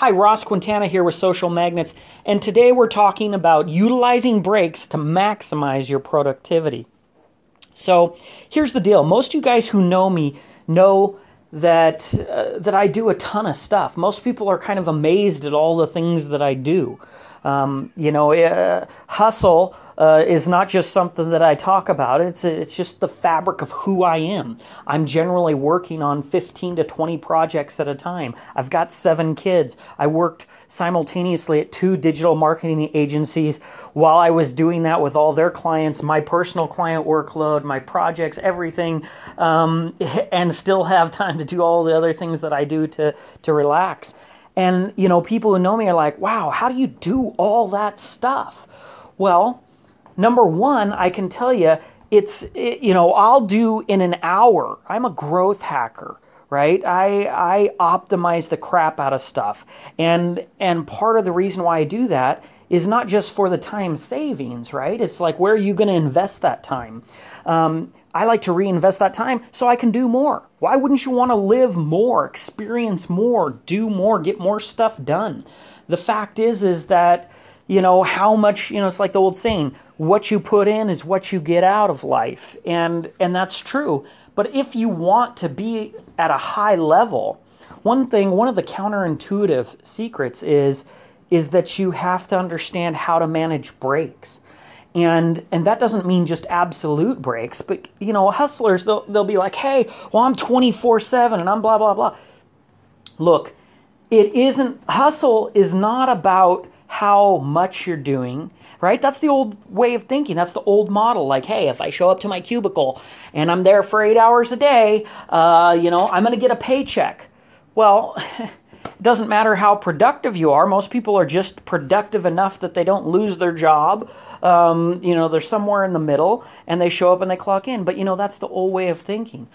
Hi, Ross Quintana here with Social Magnets, and today we're talking about utilizing breaks to maximize your productivity. So, here's the deal most of you guys who know me know that uh, that I do a ton of stuff. Most people are kind of amazed at all the things that I do. Um, you know, uh, hustle uh, is not just something that I talk about. It's it's just the fabric of who I am. I'm generally working on 15 to 20 projects at a time. I've got seven kids. I worked simultaneously at two digital marketing agencies while I was doing that with all their clients, my personal client workload, my projects, everything, um, and still have time to do all the other things that I do to to relax. And, you know, people who know me are like, wow, how do you do all that stuff? Well, number one, I can tell you, it's, it, you know, I'll do in an hour. I'm a growth hacker right i i optimize the crap out of stuff and and part of the reason why i do that is not just for the time savings, right? It's like where are you going to invest that time? Um, I like to reinvest that time so I can do more. Why wouldn't you want to live more, experience more, do more, get more stuff done? The fact is, is that you know how much you know. It's like the old saying: "What you put in is what you get out of life," and and that's true. But if you want to be at a high level, one thing, one of the counterintuitive secrets is is that you have to understand how to manage breaks. And and that doesn't mean just absolute breaks, but you know, hustlers they'll they'll be like, "Hey, well I'm 24/7 and I'm blah blah blah." Look, it isn't hustle is not about how much you're doing right? That's the old way of thinking. That's the old model. Like, hey, if I show up to my cubicle and I'm there for eight hours a day, uh, you know, I'm going to get a paycheck. Well, It doesn't matter how productive you are. Most people are just productive enough that they don't lose their job. Um, you know, they're somewhere in the middle and they show up and they clock in. But, you know, that's the old way of thinking.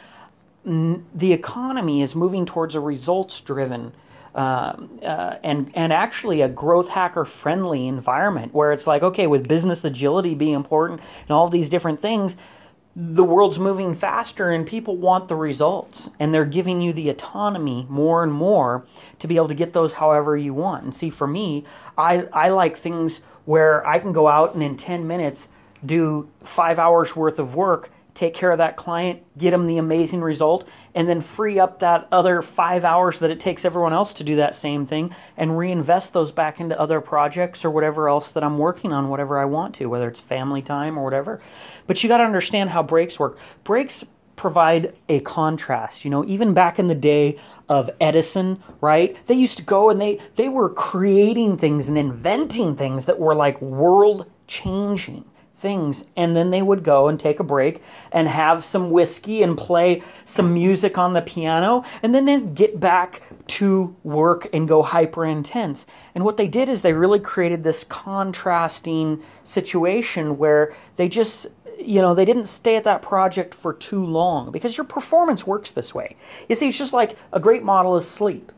The economy is moving towards a results driven uh, uh, and and actually a growth hacker friendly environment where it's like okay with business agility being important and all these different things the world's moving faster and people want the results and they're giving you the autonomy more and more to be able to get those however you want. And see for me i, I like things where i can go out and in 10 minutes do five hours worth of work take care of that client, get them the amazing result, and then free up that other five hours that it takes everyone else to do that same thing and reinvest those back into other projects or whatever else that I'm working on, whatever I want to, whether it's family time or whatever. But you got to understand how breaks work. Breaks provide a contrast. You know, even back in the day of Edison, right? They used to go and they they were creating things and inventing things that were like world changing things. And then they would go and take a break and have some whiskey and play some music on the piano and then they'd get back to work and go hyper intense and what they did is they really created this contrasting situation where they just you know they didn't stay at that project for too long because your performance works this way. You see it's just like a great model is sleep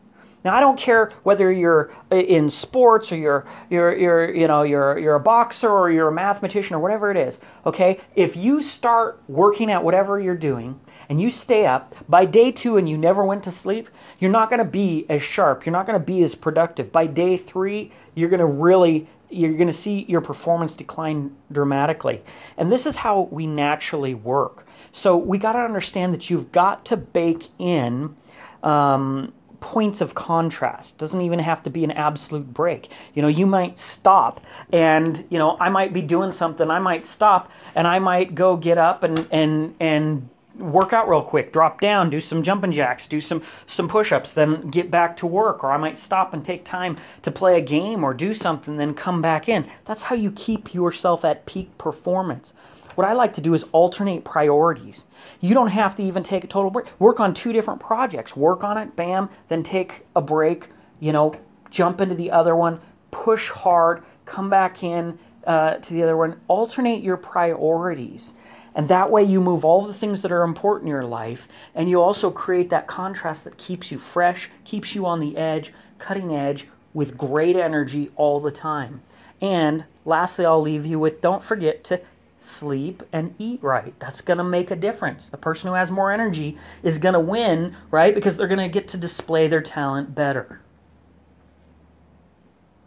now I don't care whether you're in sports or you're you're you're you know you're you're a boxer or you're a mathematician or whatever it is. Okay, if you start working at whatever you're doing and you stay up by day two and you never went to sleep, you're not going to be as sharp. You're not going to be as productive. By day three, you're going to really you're going to see your performance decline dramatically. And this is how we naturally work. So we got to understand that you've got to bake in. Um, points of contrast. Doesn't even have to be an absolute break. You know, you might stop and, you know, I might be doing something, I might stop and I might go get up and and and work out real quick, drop down, do some jumping jacks, do some some push-ups, then get back to work or I might stop and take time to play a game or do something then come back in. That's how you keep yourself at peak performance. What I like to do is alternate priorities. You don't have to even take a total break. Work on two different projects. Work on it, bam, then take a break, you know, jump into the other one, push hard, come back in uh, to the other one. Alternate your priorities. And that way you move all the things that are important in your life, and you also create that contrast that keeps you fresh, keeps you on the edge, cutting edge, with great energy all the time. And lastly, I'll leave you with don't forget to sleep, and eat right. That's going to make a difference. The person who has more energy is going to win, right? Because they're going to get to display their talent better.